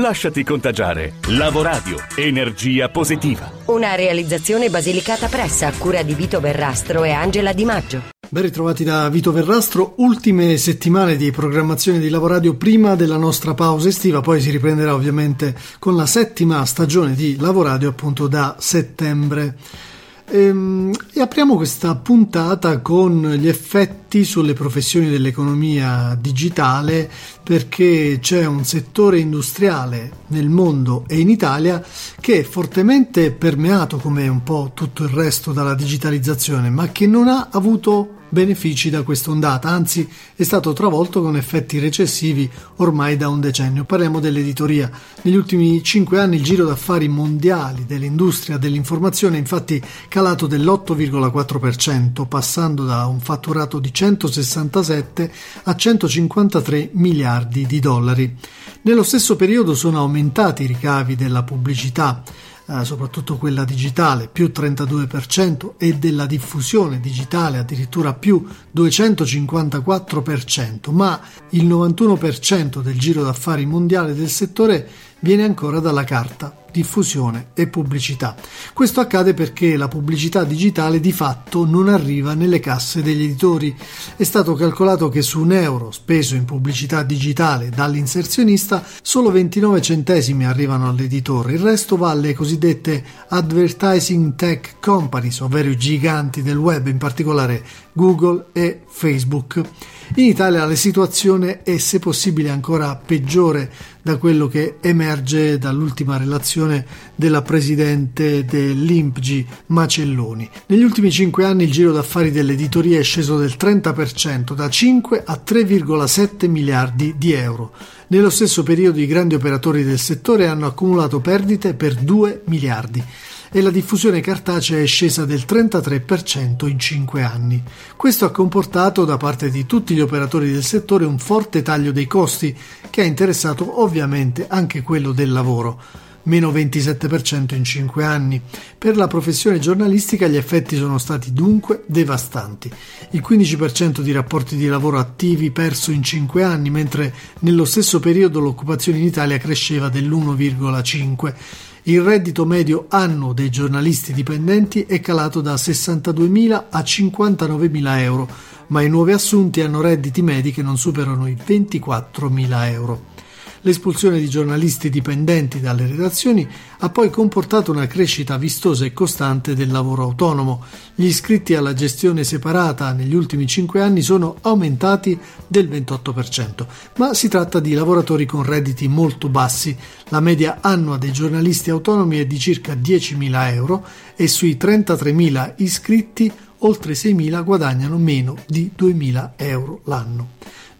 Lasciati contagiare. Lavoradio, energia positiva. Una realizzazione basilicata pressa a cura di Vito Verrastro e Angela Di Maggio. Ben ritrovati da Vito Verrastro, ultime settimane di programmazione di Lavoradio prima della nostra pausa estiva, poi si riprenderà ovviamente con la settima stagione di Lavoradio appunto da settembre. E, ehm, e apriamo questa puntata con gli effetti sulle professioni dell'economia digitale perché c'è un settore industriale nel mondo e in Italia che è fortemente permeato come un po' tutto il resto dalla digitalizzazione ma che non ha avuto benefici da questa ondata, anzi è stato travolto con effetti recessivi ormai da un decennio. Parliamo dell'editoria. Negli ultimi cinque anni il giro d'affari mondiali dell'industria dell'informazione è infatti calato dell'8,4%, passando da un fatturato di 167 a 153 miliardi di dollari. Nello stesso periodo sono aumentati i ricavi della pubblicità eh, soprattutto quella digitale, più 32% e della diffusione digitale addirittura più 254%, ma il 91% del giro d'affari mondiale del settore viene ancora dalla carta diffusione e pubblicità. Questo accade perché la pubblicità digitale di fatto non arriva nelle casse degli editori. È stato calcolato che su un euro speso in pubblicità digitale dall'inserzionista solo 29 centesimi arrivano all'editore, il resto va alle cosiddette advertising tech companies, ovvero i giganti del web, in particolare Google e Facebook. In Italia la situazione è se possibile ancora peggiore da quello che emerge dall'ultima relazione della presidente dell'IMPGI Macelloni. Negli ultimi cinque anni il giro d'affari dell'editoria è sceso del 30%, da 5 a 3,7 miliardi di euro. Nello stesso periodo i grandi operatori del settore hanno accumulato perdite per 2 miliardi e la diffusione cartacea è scesa del 33% in 5 anni. Questo ha comportato da parte di tutti gli operatori del settore un forte taglio dei costi che ha interessato ovviamente anche quello del lavoro meno 27% in 5 anni. Per la professione giornalistica gli effetti sono stati dunque devastanti. Il 15% di rapporti di lavoro attivi perso in 5 anni, mentre nello stesso periodo l'occupazione in Italia cresceva dell'1,5%. Il reddito medio annuo dei giornalisti dipendenti è calato da 62.000 a 59.000 euro, ma i nuovi assunti hanno redditi medi che non superano i 24.000 euro. L'espulsione di giornalisti dipendenti dalle redazioni ha poi comportato una crescita vistosa e costante del lavoro autonomo. Gli iscritti alla gestione separata negli ultimi cinque anni sono aumentati del 28%, ma si tratta di lavoratori con redditi molto bassi. La media annua dei giornalisti autonomi è di circa 10.000 euro e sui 33.000 iscritti oltre 6.000 guadagnano meno di 2.000 euro l'anno.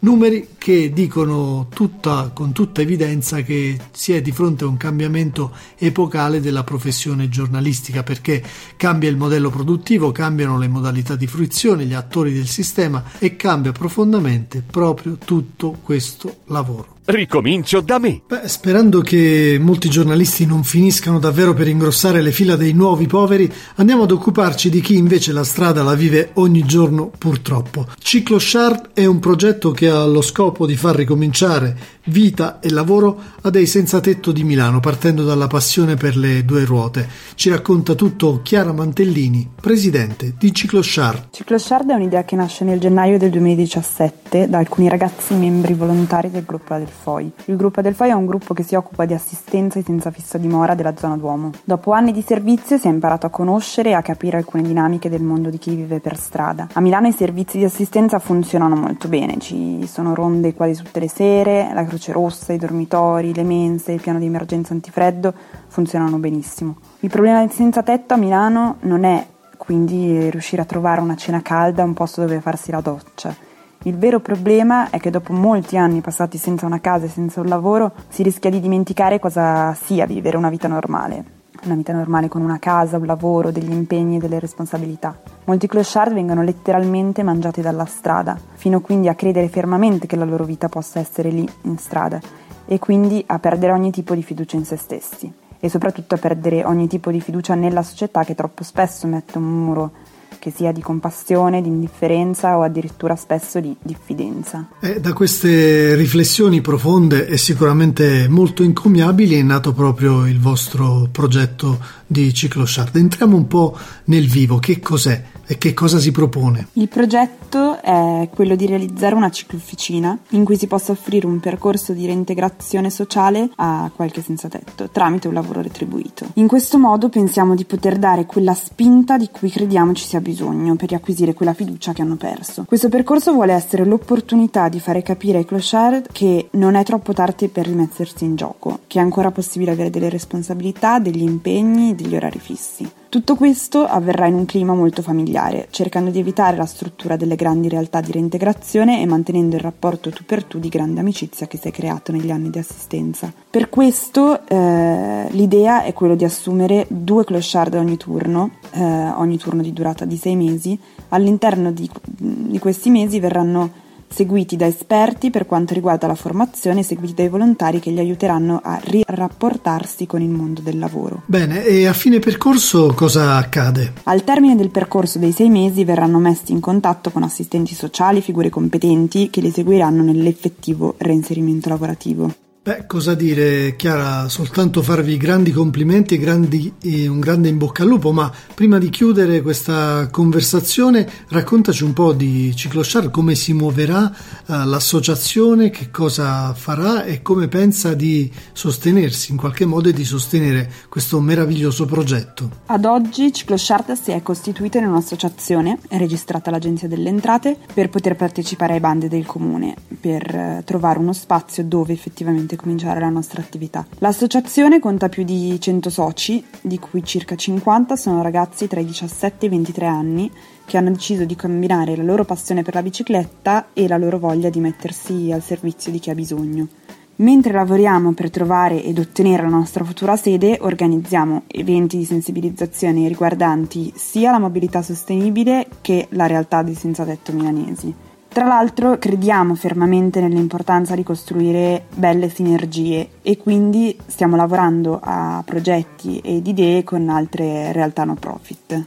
Numeri che dicono tutta, con tutta evidenza che si è di fronte a un cambiamento epocale della professione giornalistica perché cambia il modello produttivo, cambiano le modalità di fruizione, gli attori del sistema e cambia profondamente proprio tutto questo lavoro. Ricomincio da me. Beh, sperando che molti giornalisti non finiscano davvero per ingrossare le fila dei nuovi poveri, andiamo ad occuparci di chi invece la strada la vive ogni giorno purtroppo. Ciclo Sharp è un progetto che ha lo scopo di far ricominciare vita e lavoro a dei senza tetto di Milano, partendo dalla passione per le due ruote. Ci racconta tutto Chiara Mantellini, presidente di Cicloshard. Cicloshard è un'idea che nasce nel gennaio del 2017 da alcuni ragazzi membri volontari del gruppo Adelfoi. Il gruppo Adelfoi è un gruppo che si occupa di assistenza ai senza fissa dimora della zona Duomo. Dopo anni di servizio si è imparato a conoscere e a capire alcune dinamiche del mondo di chi vive per strada. A Milano i servizi di assistenza funzionano molto bene, ci sono ronde quasi tutte le sere, la Croce Rossa, i dormitori, le mense, il piano di emergenza antifreddo funzionano benissimo. Il problema del senza tetto a Milano non è quindi riuscire a trovare una cena calda, un posto dove farsi la doccia. Il vero problema è che dopo molti anni passati senza una casa e senza un lavoro si rischia di dimenticare cosa sia vivere una vita normale. una vita normale con una casa, un lavoro, degli impegni e delle responsabilità. Molti clochard vengono letteralmente mangiati dalla strada, fino quindi a credere fermamente che la loro vita possa essere lì in strada e quindi a perdere ogni tipo di fiducia in se stessi e soprattutto a perdere ogni tipo di fiducia nella società che troppo spesso mette un muro che sia di compassione, di indifferenza o addirittura spesso di diffidenza. Eh, da queste riflessioni profonde e sicuramente molto incommiabili è nato proprio il vostro progetto di Cicloshard. Entriamo un po' nel vivo, che cos'è? e che cosa si propone? Il progetto è quello di realizzare una ciclofficina in cui si possa offrire un percorso di reintegrazione sociale a qualche senza tetto tramite un lavoro retribuito. In questo modo pensiamo di poter dare quella spinta di cui crediamo ci sia bisogno per riacquisire quella fiducia che hanno perso. Questo percorso vuole essere l'opportunità di fare capire ai clochard che non è troppo tardi per rimettersi in gioco, che è ancora possibile avere delle responsabilità, degli impegni, degli orari fissi. Tutto questo avverrà in un clima molto familiare, cercando di evitare la struttura delle grandi realtà di reintegrazione e mantenendo il rapporto tu per tu di grande amicizia che si è creato negli anni di assistenza. Per questo eh, l'idea è quello di assumere due clochard ogni turno, eh, ogni turno di durata di sei mesi. All'interno di, di questi mesi verranno seguiti da esperti per quanto riguarda la formazione seguiti dai volontari che li aiuteranno a rirapportarsi con il mondo del lavoro. Bene, e a fine percorso cosa accade? Al termine del percorso dei sei mesi verranno messi in contatto con assistenti sociali, figure competenti che li seguiranno nell'effettivo reinserimento lavorativo. Beh, cosa dire, Chiara, soltanto farvi grandi complimenti e, grandi, e, un grande in bocca al lupo, ma prima di chiudere questa conversazione raccontaci un po' di Ciclochar, come si muoverà eh, l'associazione, che cosa farà e come pensa di sostenersi in qualche modo e di sostenere questo meraviglioso progetto. Ad oggi Ciclochart si è costituita in un'associazione, registrata all'Agenzia delle Entrate, per poter partecipare ai bandi del comune, per eh, trovare uno spazio dove effettivamente finalmente cominciare la nostra attività. L'associazione conta più di 100 soci, di cui circa 50 sono ragazzi tra i 17 e i 23 anni che hanno deciso di combinare la loro passione per la bicicletta e la loro voglia di mettersi al servizio di chi ha bisogno. Mentre lavoriamo per trovare ed ottenere la nostra futura sede, organizziamo eventi di sensibilizzazione riguardanti sia la mobilità sostenibile che la realtà dei senza tetto milanesi. Tra l'altro crediamo fermamente nell'importanza di costruire belle sinergie e quindi stiamo lavorando a progetti ed idee con altre realtà no profit.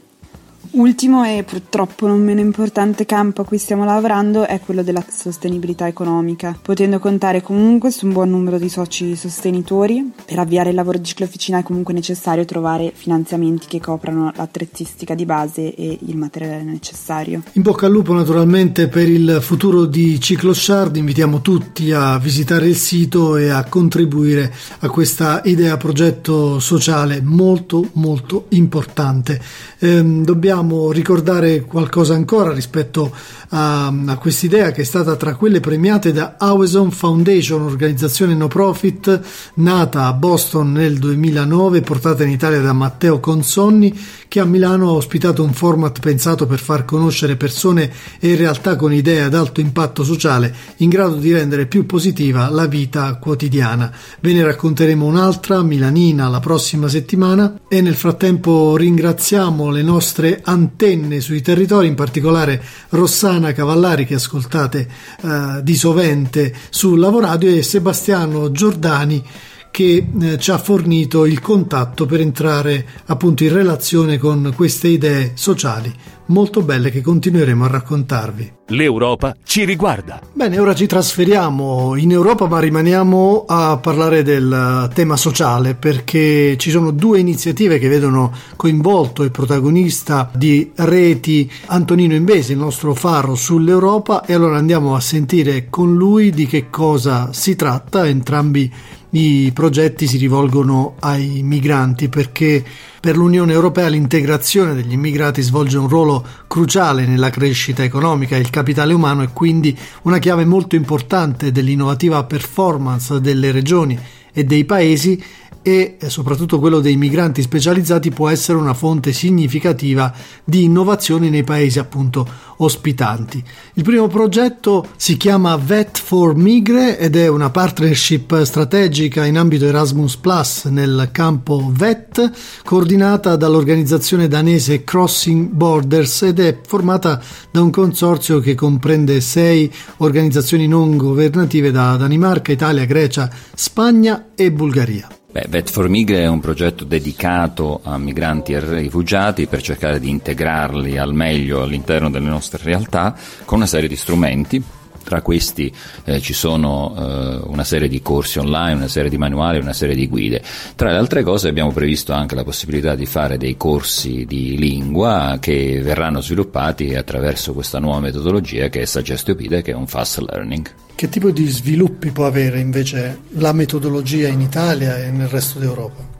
Ultimo e purtroppo non meno importante campo a cui stiamo lavorando è quello della sostenibilità economica, potendo contare comunque su un buon numero di soci sostenitori. Per avviare il lavoro di ciclofficina è comunque necessario trovare finanziamenti che coprano l'attrezzistica di base e il materiale necessario. In bocca al lupo naturalmente per il futuro di Cicloshard, invitiamo tutti a visitare il sito e a contribuire a questa idea progetto sociale molto molto importante. Ehm, dobbiamo vogliamo ricordare qualcosa ancora rispetto a, a quest'idea che è stata tra quelle premiate da Howison Foundation, organizzazione no profit nata a Boston nel 2009 portata in Italia da Matteo Consonni che a Milano ha ospitato un format pensato per far conoscere persone e realtà con idee ad alto impatto sociale in grado di rendere più positiva la vita quotidiana. Ve ne racconteremo un'altra, milanina, la prossima settimana e nel frattempo ringraziamo le nostre antenne sui territori, in particolare Rossana Cavallari che ascoltate eh, di sovente su Lavoradio e Sebastiano Giordani che eh, ci ha fornito il contatto per entrare appunto in relazione con queste idee sociali molto belle che continueremo a raccontarvi. L'Europa ci riguarda. Bene, ora ci trasferiamo in Europa ma rimaniamo a parlare del tema sociale perché ci sono due iniziative che vedono coinvolto e protagonista di reti Antonino Invesi, il nostro faro sull'Europa e allora andiamo a sentire con lui di che cosa si tratta, entrambi i progetti si rivolgono ai migranti perché per l'Unione Europea l'integrazione degli immigrati svolge un ruolo cruciale nella crescita economica. E il capitale umano è quindi una chiave molto importante dell'innovativa performance delle regioni e dei paesi e soprattutto quello dei migranti specializzati può essere una fonte significativa di innovazioni nei paesi appunto ospitanti. Il primo progetto si chiama Vet for Migre ed è una partnership strategica in ambito Erasmus Plus nel campo VET, coordinata dall'organizzazione danese Crossing Borders ed è formata da un consorzio che comprende sei organizzazioni non governative da Danimarca, Italia, Grecia, Spagna e Bulgaria. Beh, Vet for Migre è un progetto dedicato a migranti e rifugiati per cercare di integrarli al meglio all'interno delle nostre realtà con una serie di strumenti tra questi eh, ci sono eh, una serie di corsi online, una serie di manuali, una serie di guide. Tra le altre cose abbiamo previsto anche la possibilità di fare dei corsi di lingua che verranno sviluppati attraverso questa nuova metodologia che è Suggestiopide, che è un fast learning. Che tipo di sviluppi può avere invece la metodologia in Italia e nel resto d'Europa?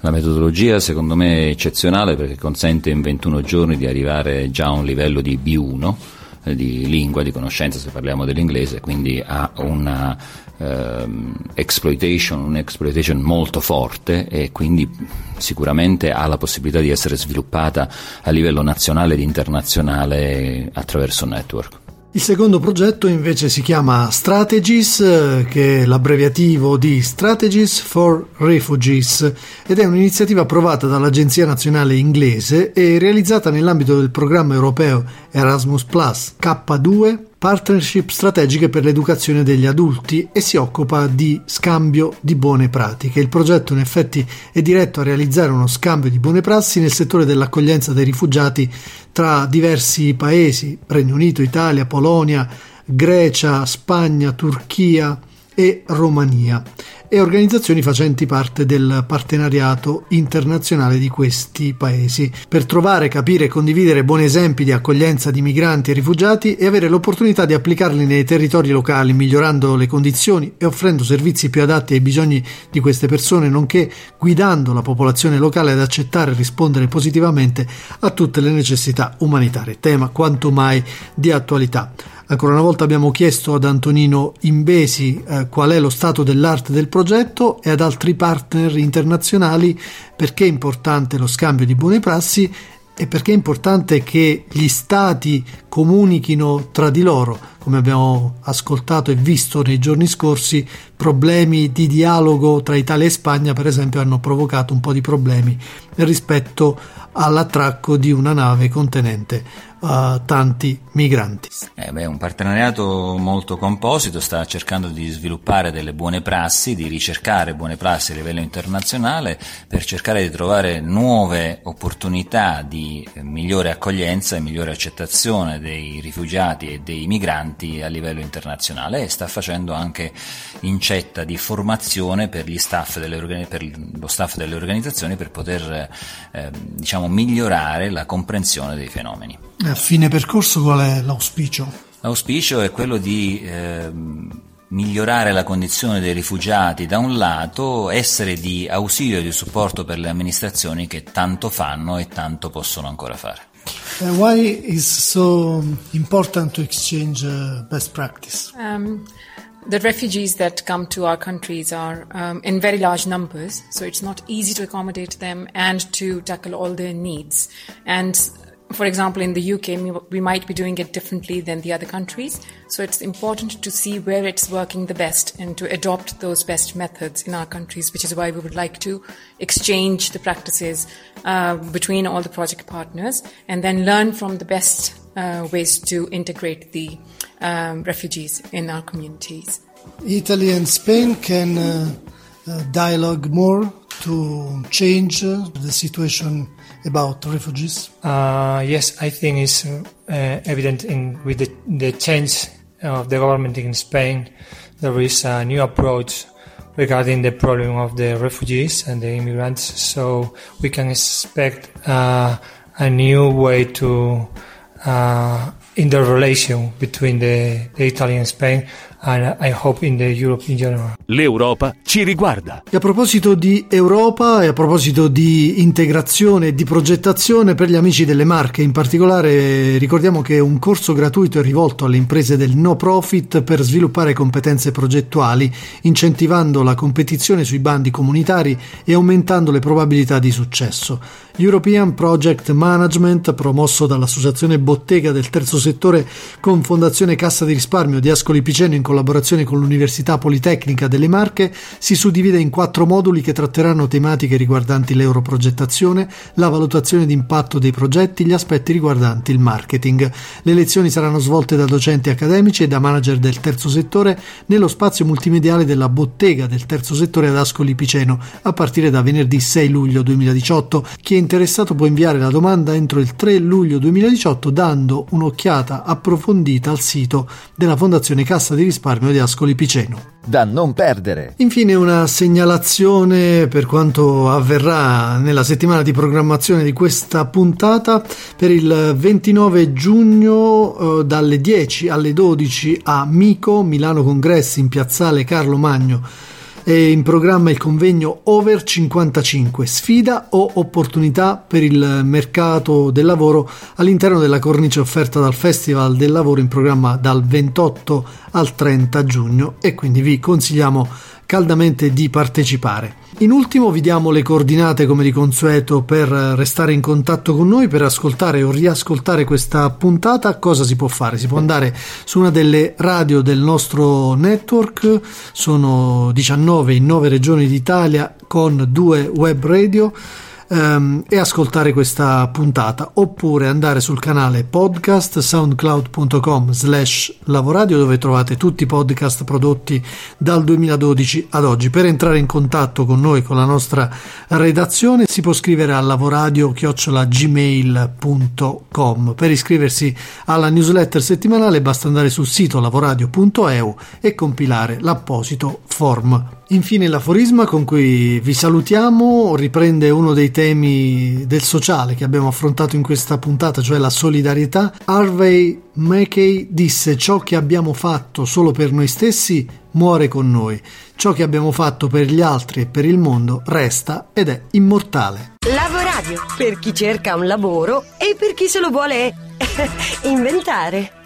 La metodologia secondo me è eccezionale perché consente in 21 giorni di arrivare già a un livello di B1 eh, di lingua, di conoscenza se parliamo dell'inglese, quindi ha una um, exploitation, un'exploitation molto forte e quindi sicuramente ha la possibilità di essere sviluppata a livello nazionale ed internazionale attraverso network. Il secondo progetto invece si chiama Strategies, eh, che è l'abbreviativo di Strategies for Refugees ed è un'iniziativa approvata dall'Agenzia Nazionale Inglese e realizzata nell'ambito del programma europeo Erasmus Plus K2 partnership strategiche per l'educazione degli adulti e si occupa di scambio di buone pratiche. Il progetto in effetti è diretto a realizzare uno scambio di buone prassi nel settore dell'accoglienza dei rifugiati tra diversi paesi, Regno Unito, Italia, Polonia, Grecia, Spagna, Turchia e Romania e organizzazioni facenti parte del partenariato internazionale di questi paesi, per trovare, capire e condividere buoni esempi di accoglienza di migranti e rifugiati e avere l'opportunità di applicarli nei territori locali, migliorando le condizioni e offrendo servizi più adatti ai bisogni di queste persone, nonché guidando la popolazione locale ad accettare e rispondere positivamente a tutte le necessità umanitarie, tema quanto mai di attualità. Ancora una volta abbiamo chiesto ad Antonino Imbesi eh, qual è lo stato dell'arte del progetto e ad altri partner internazionali perché è importante lo scambio di buone prassi e perché è importante che gli stati comunichino tra di loro, come abbiamo ascoltato e visto nei giorni scorsi, problemi di dialogo tra Italia e Spagna, per esempio, hanno provocato un po' di problemi rispetto all'attracco di una nave contenente uh, tanti migranti. Eh beh, un partenariato molto composito, sta cercando di sviluppare delle buone prassi, di ricercare buone prassi a livello internazionale per cercare di trovare nuove opportunità di migliore accoglienza e migliore accettazione dei rifugiati e dei migranti a livello internazionale e sta facendo anche incetta di formazione per, staff delle, per lo staff delle organizzazioni per poter eh, diciamo, migliorare la comprensione dei fenomeni. A fine percorso qual è l'auspicio? L'auspicio è quello di eh, migliorare la condizione dei rifugiati da un lato, essere di ausilio e di supporto per le amministrazioni che tanto fanno e tanto possono ancora fare. Uh, why is so important to exchange uh, best practice? Um, the refugees that come to our countries are um, in very large numbers, so it's not easy to accommodate them and to tackle all their needs. And for example, in the UK, we might be doing it differently than the other countries. So it's important to see where it's working the best and to adopt those best methods in our countries, which is why we would like to exchange the practices uh, between all the project partners and then learn from the best uh, ways to integrate the um, refugees in our communities. Italy and Spain can uh, uh dialogue more to change uh, the situation about refugees? Uh, yes, I think it's uh, evident in with the, the change of the government in Spain. There is a new approach regarding the problem of the refugees and the immigrants. So we can expect uh, a new way to uh, in the relation between the, the Italy and Spain. And I hope in the Europe in general. L'Europa ci riguarda. E a proposito di Europa e a proposito di integrazione e di progettazione per gli amici delle Marche, in particolare ricordiamo che un corso gratuito è rivolto alle imprese del no profit per sviluppare competenze progettuali, incentivando la competizione sui bandi comunitari e aumentando le probabilità di successo. European Project Management, promosso dall'Associazione Bottega del Terzo Settore con Fondazione Cassa di Risparmio di Ascoli Piceno in collaborazione con l'Università Politecnica delle Marche, si suddivide in quattro moduli che tratteranno tematiche riguardanti l'europrogettazione, la valutazione di impatto dei progetti, gli aspetti riguardanti il marketing. Le lezioni saranno svolte da docenti accademici e da manager del terzo settore nello spazio multimediale della Bottega del Terzo Settore ad Ascoli Piceno a partire da venerdì 6 luglio 2018. Chi è interessato può inviare la domanda entro il 3 luglio 2018 dando un'occhiata approfondita al sito della Fondazione Cassa di Risparmio di Ascoli Piceno. Da non perdere. Infine una segnalazione per quanto avverrà nella settimana di programmazione di questa puntata per il 29 giugno eh, dalle 10 alle 12 a Mico, Milano Congressi in piazzale Carlo Magno è in programma il convegno Over 55, sfida o opportunità per il mercato del lavoro all'interno della cornice offerta dal Festival del Lavoro in programma dal 28 al 30 giugno. E quindi vi consigliamo caldamente di partecipare. In ultimo vi diamo le coordinate come di consueto per restare in contatto con noi, per ascoltare o riascoltare questa puntata. Cosa si può fare? Si può andare su una delle radio del nostro network, sono 19 in 9 regioni d'Italia con due web radio ehm, e ascoltare questa puntata oppure andare sul canale podcast soundcloud.com slash lavoradio dove trovate tutti i podcast prodotti dal 2012 ad oggi. Per entrare in contatto con noi con la nostra redazione si può scrivere a lavoradio gmail.com per iscriversi alla newsletter settimanale basta andare sul sito lavoradio.eu e compilare l'apposito form Infine l'aforisma con cui vi salutiamo riprende uno dei temi del sociale che abbiamo affrontato in questa puntata, cioè la solidarietà. Harvey Mackey disse ciò che abbiamo fatto solo per noi stessi muore con noi, ciò che abbiamo fatto per gli altri e per il mondo resta ed è immortale. Lavoradio, per chi cerca un lavoro e per chi se lo vuole inventare.